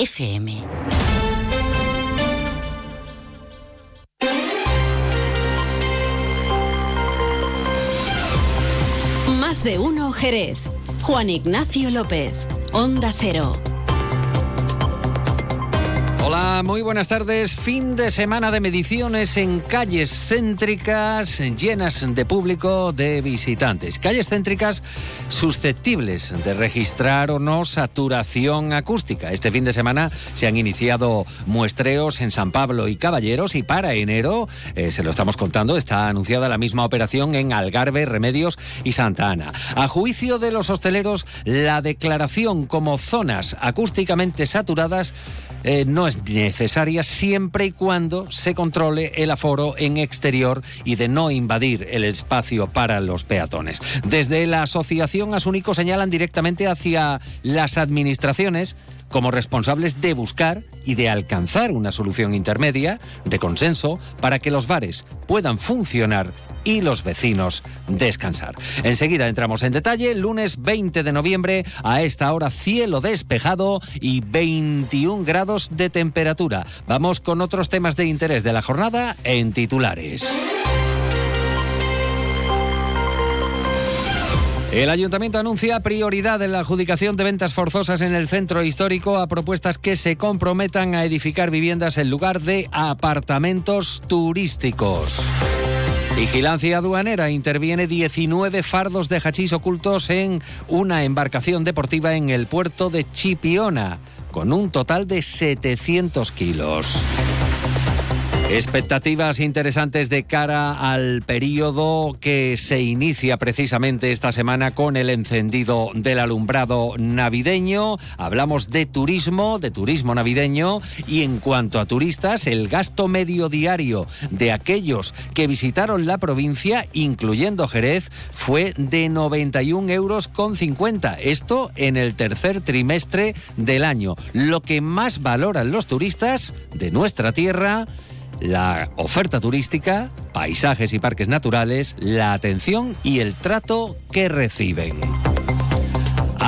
FM. Más de uno Jerez. Juan Ignacio López. Onda Cero. Hola, muy buenas tardes. Fin de semana de mediciones en calles céntricas llenas de público, de visitantes. Calles céntricas susceptibles de registrar o no saturación acústica. Este fin de semana se han iniciado muestreos en San Pablo y Caballeros y para enero, eh, se lo estamos contando, está anunciada la misma operación en Algarve, Remedios y Santa Ana. A juicio de los hosteleros, la declaración como zonas acústicamente saturadas eh, no es necesaria siempre y cuando se controle el aforo en exterior y de no invadir el espacio para los peatones. Desde la Asociación Asúnico señalan directamente hacia las administraciones como responsables de buscar y de alcanzar una solución intermedia de consenso para que los bares puedan funcionar y los vecinos descansar. Enseguida entramos en detalle, lunes 20 de noviembre, a esta hora cielo despejado y 21 grados de temperatura. Vamos con otros temas de interés de la jornada en titulares. El ayuntamiento anuncia prioridad en la adjudicación de ventas forzosas en el centro histórico a propuestas que se comprometan a edificar viviendas en lugar de apartamentos turísticos. Vigilancia aduanera interviene 19 fardos de hachís ocultos en una embarcación deportiva en el puerto de Chipiona, con un total de 700 kilos. Expectativas interesantes de cara al periodo que se inicia precisamente esta semana con el encendido del alumbrado navideño. Hablamos de turismo, de turismo navideño y en cuanto a turistas, el gasto medio diario de aquellos que visitaron la provincia, incluyendo Jerez, fue de 91 euros con 50. Esto en el tercer trimestre del año. Lo que más valoran los turistas de nuestra tierra la oferta turística, paisajes y parques naturales, la atención y el trato que reciben.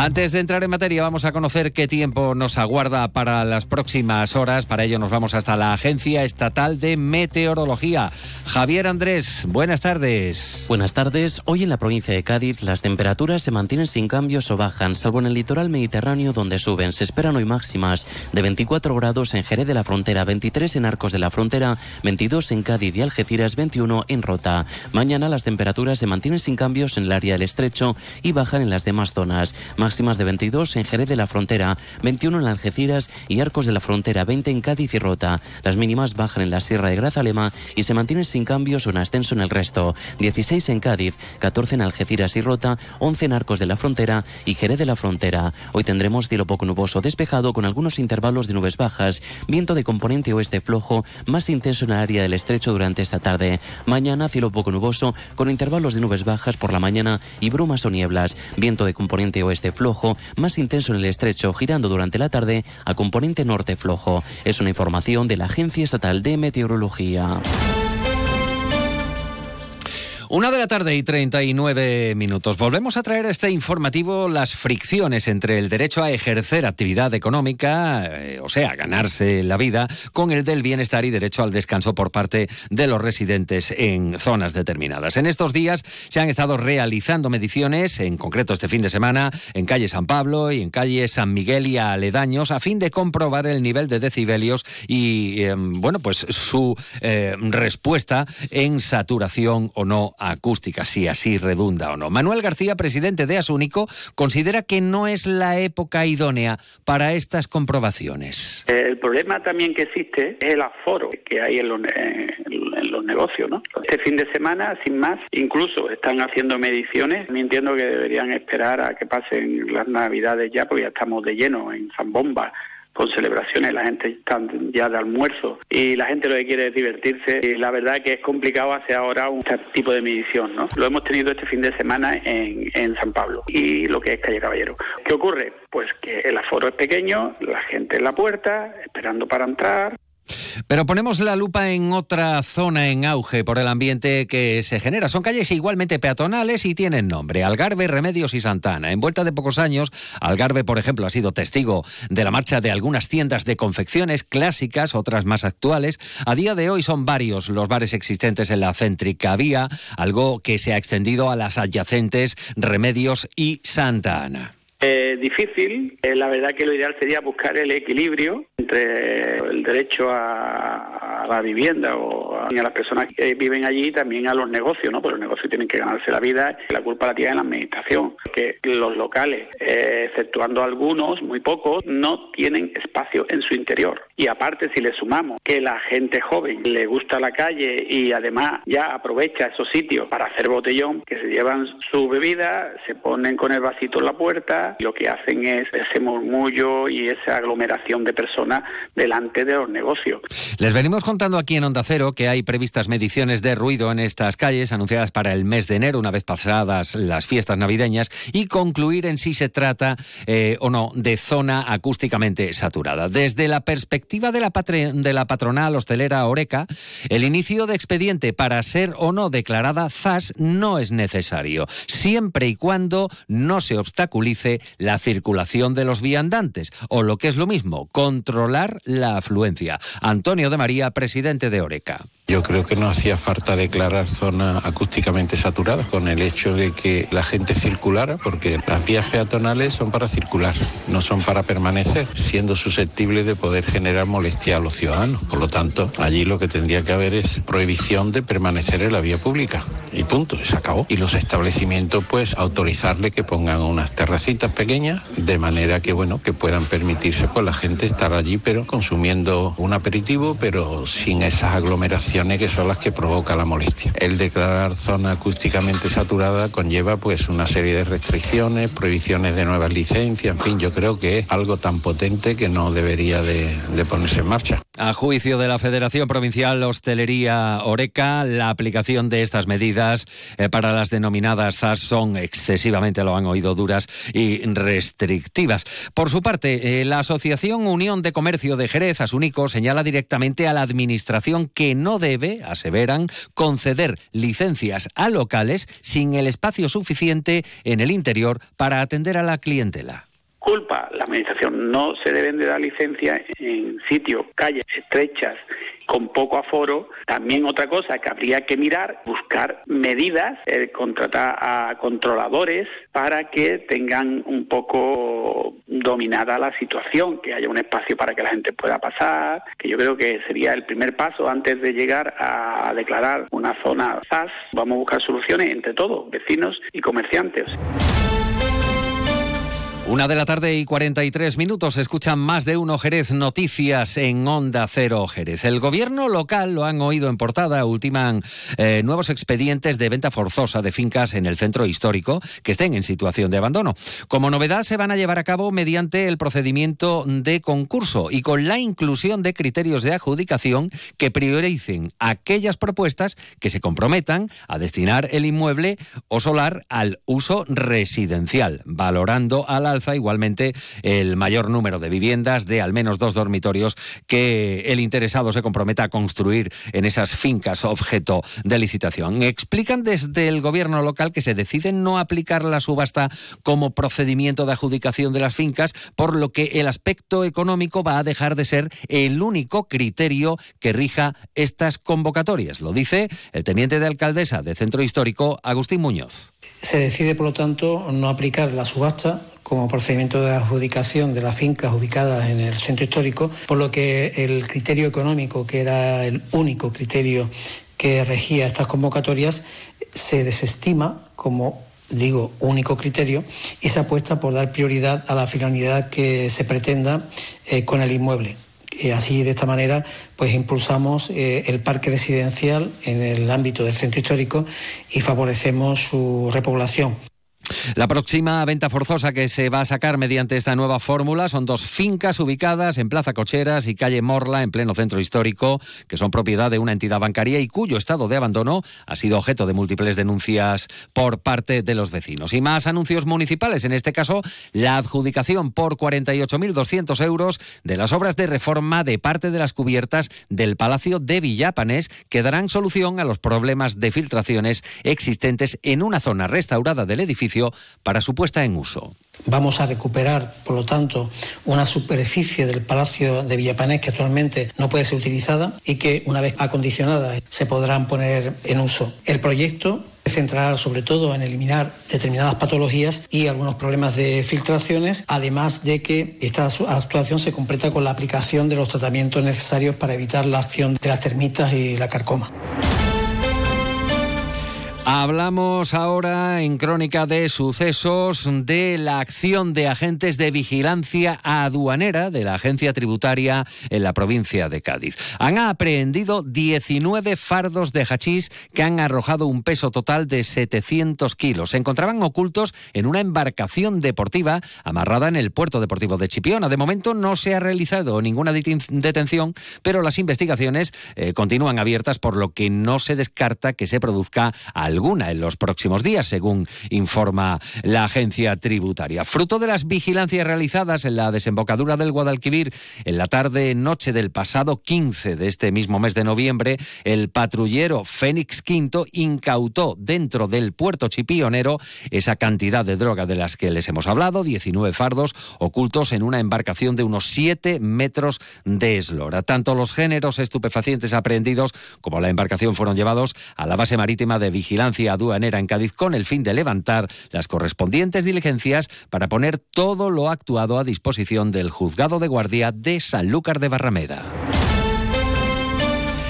Antes de entrar en materia, vamos a conocer qué tiempo nos aguarda para las próximas horas. Para ello nos vamos hasta la Agencia Estatal de Meteorología. Javier Andrés, buenas tardes. Buenas tardes. Hoy en la provincia de Cádiz las temperaturas se mantienen sin cambios o bajan, salvo en el litoral mediterráneo donde suben. Se esperan hoy máximas de 24 grados en Jerez de la Frontera, 23 en Arcos de la Frontera, 22 en Cádiz y Algeciras, 21 en Rota. Mañana las temperaturas se mantienen sin cambios en el área del estrecho y bajan en las demás zonas máximas de 22 en Jerez de la Frontera, 21 en Algeciras y Arcos de la Frontera, 20 en Cádiz y Rota. Las mínimas bajan en la Sierra de Grazalema y se mantienen sin cambios o en ascenso en el resto. 16 en Cádiz, 14 en Algeciras y Rota, 11 en Arcos de la Frontera y Jerez de la Frontera. Hoy tendremos cielo poco nuboso despejado con algunos intervalos de nubes bajas, viento de componente oeste flojo, más intenso en el área del estrecho durante esta tarde. Mañana cielo poco nuboso con intervalos de nubes bajas por la mañana y brumas o nieblas, viento de componente oeste flojo, más intenso en el estrecho, girando durante la tarde a componente norte flojo. Es una información de la Agencia Estatal de Meteorología. Una de la tarde y 39 minutos. Volvemos a traer este informativo las fricciones entre el derecho a ejercer actividad económica, eh, o sea, ganarse la vida, con el del bienestar y derecho al descanso por parte de los residentes en zonas determinadas. En estos días se han estado realizando mediciones, en concreto este fin de semana, en calle San Pablo y en calle San Miguel y aledaños, a fin de comprobar el nivel de decibelios y, eh, bueno, pues su eh, respuesta en saturación o no acústica, si así redunda o no. Manuel García, presidente de Asúnico, considera que no es la época idónea para estas comprobaciones. El problema también que existe es el aforo que hay en los, en los negocios. ¿no? Este fin de semana, sin más, incluso están haciendo mediciones. Me entiendo que deberían esperar a que pasen las navidades ya, porque ya estamos de lleno en Zambomba con celebraciones, la gente está ya de almuerzo y la gente lo que quiere es divertirse y la verdad que es complicado hacer ahora un tipo de medición, ¿no? Lo hemos tenido este fin de semana en, en San Pablo y lo que es Calle Caballero. ¿Qué ocurre? Pues que el aforo es pequeño, la gente en la puerta, esperando para entrar, Pero ponemos la lupa en otra zona en auge por el ambiente que se genera. Son calles igualmente peatonales y tienen nombre. Algarve, Remedios y Santana. En vuelta de pocos años, Algarve, por ejemplo, ha sido testigo de la marcha de algunas tiendas de confecciones clásicas, otras más actuales. A día de hoy son varios los bares existentes en la céntrica vía, algo que se ha extendido a las adyacentes Remedios y Santa Ana. Eh, difícil. Eh, la verdad que lo ideal sería buscar el equilibrio entre el derecho a, la vivienda o a, las personas que viven allí y también a los negocios, ¿no? Porque los negocios tienen que ganarse la vida la culpa la tiene la administración. Que los locales, eh, exceptuando algunos, muy pocos, no tienen espacio en su interior. Y aparte, si le sumamos que la gente joven le gusta la calle y además ya aprovecha esos sitios para hacer botellón, que se llevan su bebida, se ponen con el vasito en la puerta, lo que hacen es ese murmullo y esa aglomeración de personas delante de los negocios. Les venimos contando aquí en Onda Cero que hay previstas mediciones de ruido en estas calles anunciadas para el mes de enero, una vez pasadas las fiestas navideñas, y concluir en si se trata eh, o no de zona acústicamente saturada. Desde la perspectiva de la, de la patronal hostelera Oreca, el inicio de expediente para ser o no declarada ZAS no es necesario, siempre y cuando no se obstaculice la circulación de los viandantes o lo que es lo mismo, controlar la afluencia. Antonio de María, presidente de Oreca. Yo creo que no hacía falta declarar zona acústicamente saturada con el hecho de que la gente circulara, porque las vías peatonales son para circular, no son para permanecer, siendo susceptibles de poder generar molestia a los ciudadanos. Por lo tanto, allí lo que tendría que haber es prohibición de permanecer en la vía pública. Y punto, se acabó. Y los establecimientos, pues, autorizarle que pongan unas terracitas pequeñas, de manera que, bueno, que puedan permitirse, pues, la gente estar allí, pero consumiendo un aperitivo, pero sin esas aglomeraciones que son las que provoca la molestia. El declarar zona acústicamente saturada conlleva pues una serie de restricciones, prohibiciones de nuevas licencias, en fin, yo creo que es algo tan potente que no debería de, ponerse en marcha. A juicio de la Federación Provincial Hostelería Oreca, la aplicación de estas medidas eh, para las denominadas ZAS son excesivamente, lo han oído, duras y restrictivas. Por su parte, eh, la Asociación Unión de Comercio de Jerez, Asunico, señala directamente a la Administración que no debe, aseveran, conceder licencias a locales sin el espacio suficiente en el interior para atender a la clientela culpa la administración. No se deben de dar licencias en sitios, calles estrechas con poco aforo. También otra cosa que habría que mirar, buscar medidas, eh, contratar a controladores para que tengan un poco dominada la situación, que haya un espacio para que la gente pueda pasar, que yo creo que sería el primer paso antes de llegar a declarar una zona ZAS. Vamos a buscar soluciones entre todos, vecinos y comerciantes. Una de la tarde y 43 minutos. Escuchan más de uno Jerez Noticias en Onda Cero Jerez. El gobierno local, lo han oído en portada, ultiman eh, nuevos expedientes de venta forzosa de fincas en el centro histórico que estén en situación de abandono. Como novedad, se van a llevar a cabo mediante el procedimiento de concurso y con la inclusión de criterios de adjudicación que prioricen aquellas propuestas que se comprometan a destinar el inmueble o solar al uso residencial, valorando a la alza igualmente el mayor número de viviendas de al menos dos dormitorios que el interesado se comprometa a construir en esas fincas objeto de licitación. Explican desde el gobierno local que se decide no aplicar la subasta como procedimiento de adjudicación de las fincas, por lo que el aspecto económico va a dejar de ser el único criterio que rija estas convocatorias. Lo dice el teniente de alcaldesa de Centro Histórico, Agustín Muñoz. Se decide, por lo tanto, no aplicar la subasta como procedimiento de adjudicación de las fincas ubicadas en el centro histórico, por lo que el criterio económico, que era el único criterio que regía estas convocatorias, se desestima como digo, único criterio y se apuesta por dar prioridad a la finalidad que se pretenda eh, con el inmueble. Y así, de esta manera, pues impulsamos eh, el parque residencial en el ámbito del centro histórico y favorecemos su repoblación. La próxima venta forzosa que se va a sacar mediante esta nueva fórmula son dos fincas ubicadas en Plaza Cocheras y calle Morla, en pleno centro histórico, que son propiedad de una entidad bancaria y cuyo estado de abandono ha sido objeto de múltiples denuncias por parte de los vecinos. Y más anuncios municipales, en este caso, la adjudicación por 48.200 euros de las obras de reforma de parte de las cubiertas del Palacio de Villapanes, que darán solución a los problemas de filtraciones existentes en una zona restaurada del edificio para su puesta en uso. Vamos a recuperar, por lo tanto, una superficie del Palacio de Villapanés que actualmente no puede ser utilizada y que, una vez acondicionada, se podrán poner en uso. El proyecto se centrará sobre todo en eliminar determinadas patologías y algunos problemas de filtraciones, además de que esta actuación se completa con la aplicación de los tratamientos necesarios para evitar la acción de las termitas y la carcoma. Hablamos ahora en Crónica de Sucesos de la acción de agentes de vigilancia aduanera de la agencia tributaria en la provincia de Cádiz. Han aprehendido 19 fardos de hachís que han arrojado un peso total de 700 kilos. Se encontraban ocultos en una embarcación deportiva amarrada en el puerto deportivo de Chipiona. De momento no se ha realizado ninguna detención, pero las investigaciones eh, continúan abiertas, por lo que no se descarta que se produzca al alguna en los próximos días, según informa la agencia tributaria. Fruto de las vigilancias realizadas en la desembocadura del Guadalquivir en la tarde-noche del pasado 15 de este mismo mes de noviembre, el patrullero Fénix V incautó dentro del puerto chipionero esa cantidad de droga de las que les hemos hablado, 19 fardos ocultos en una embarcación de unos 7 metros de eslora. Tanto los géneros estupefacientes aprehendidos como la embarcación fueron llevados a la base marítima de vigilancia aduanera en Cádiz con el fin de levantar las correspondientes diligencias para poner todo lo actuado a disposición del juzgado de guardia de Sanlúcar de Barrameda.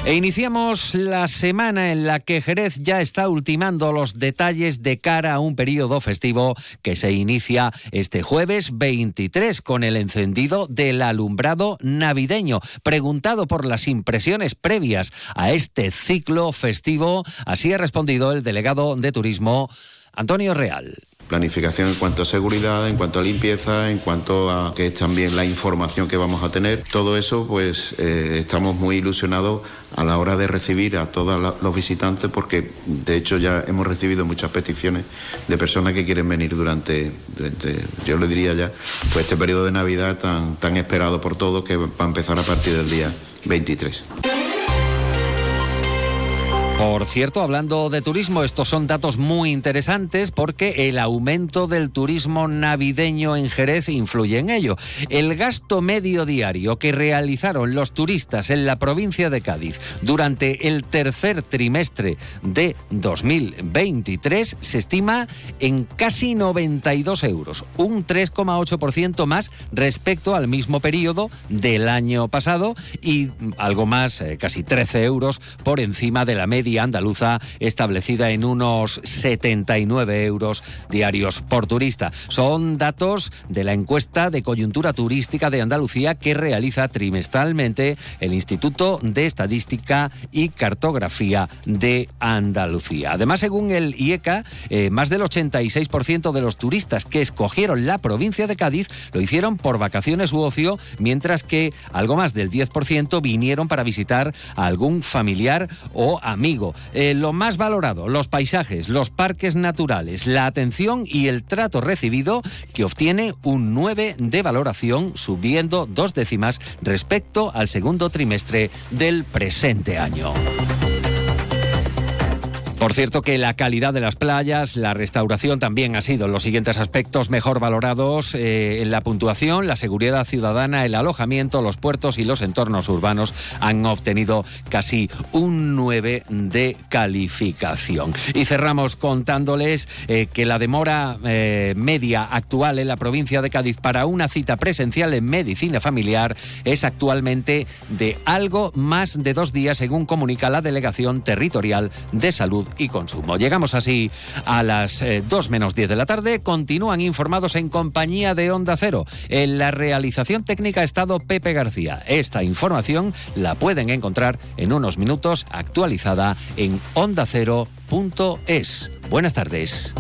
E iniciamos la semana en la que Jerez ya está ultimando los detalles de cara a un periodo festivo que se inicia este jueves 23 con el encendido del alumbrado navideño. Preguntado por las impresiones previas a este ciclo festivo, así ha respondido el delegado de turismo Antonio Real planificación en cuanto a seguridad, en cuanto a limpieza, en cuanto a que es también la información que vamos a tener. Todo eso, pues eh, estamos muy ilusionados a la hora de recibir a todos los visitantes porque de hecho ya hemos recibido muchas peticiones de personas que quieren venir durante, yo le diría ya, pues este periodo de Navidad tan esperado por todos que va a empezar a partir del día 23. Por cierto, hablando de turismo, estos son datos muy interesantes porque el aumento del turismo navideño en Jerez influye en ello. El gasto medio diario que realizaron los turistas en la provincia de Cádiz durante el tercer trimestre de 2023 se estima en casi 92 euros, un 3,8% más respecto al mismo periodo del año pasado y algo más, eh, casi 13 euros por encima de la media andaluza establecida en unos 79 euros diarios por turista. Son datos de la encuesta de coyuntura turística de Andalucía que realiza trimestralmente el Instituto de Estadística y Cartografía de Andalucía. Además, según el IECA, eh, más del 86% de los turistas que escogieron la provincia de Cádiz lo hicieron por vacaciones u ocio, mientras que algo más del 10% vinieron para visitar a algún familiar o amigo eh, lo más valorado, los paisajes, los parques naturales, la atención y el trato recibido, que obtiene un 9 de valoración, subiendo dos décimas respecto al segundo trimestre del presente año. Por cierto que la calidad de las playas, la restauración también ha sido los siguientes aspectos mejor valorados eh, en la puntuación, la seguridad ciudadana, el alojamiento, los puertos y los entornos urbanos han obtenido casi un 9 de calificación. Y cerramos contándoles eh, que la demora eh, media actual en la provincia de Cádiz para una cita presencial en medicina familiar es actualmente de algo más de dos días, según comunica la Delegación Territorial de Salud y consumo. Llegamos así a las 2 eh, menos 10 de la tarde. Continúan informados en compañía de Onda Cero. En la realización técnica ha estado Pepe García. Esta información la pueden encontrar en unos minutos actualizada en ondacero.es. Buenas tardes.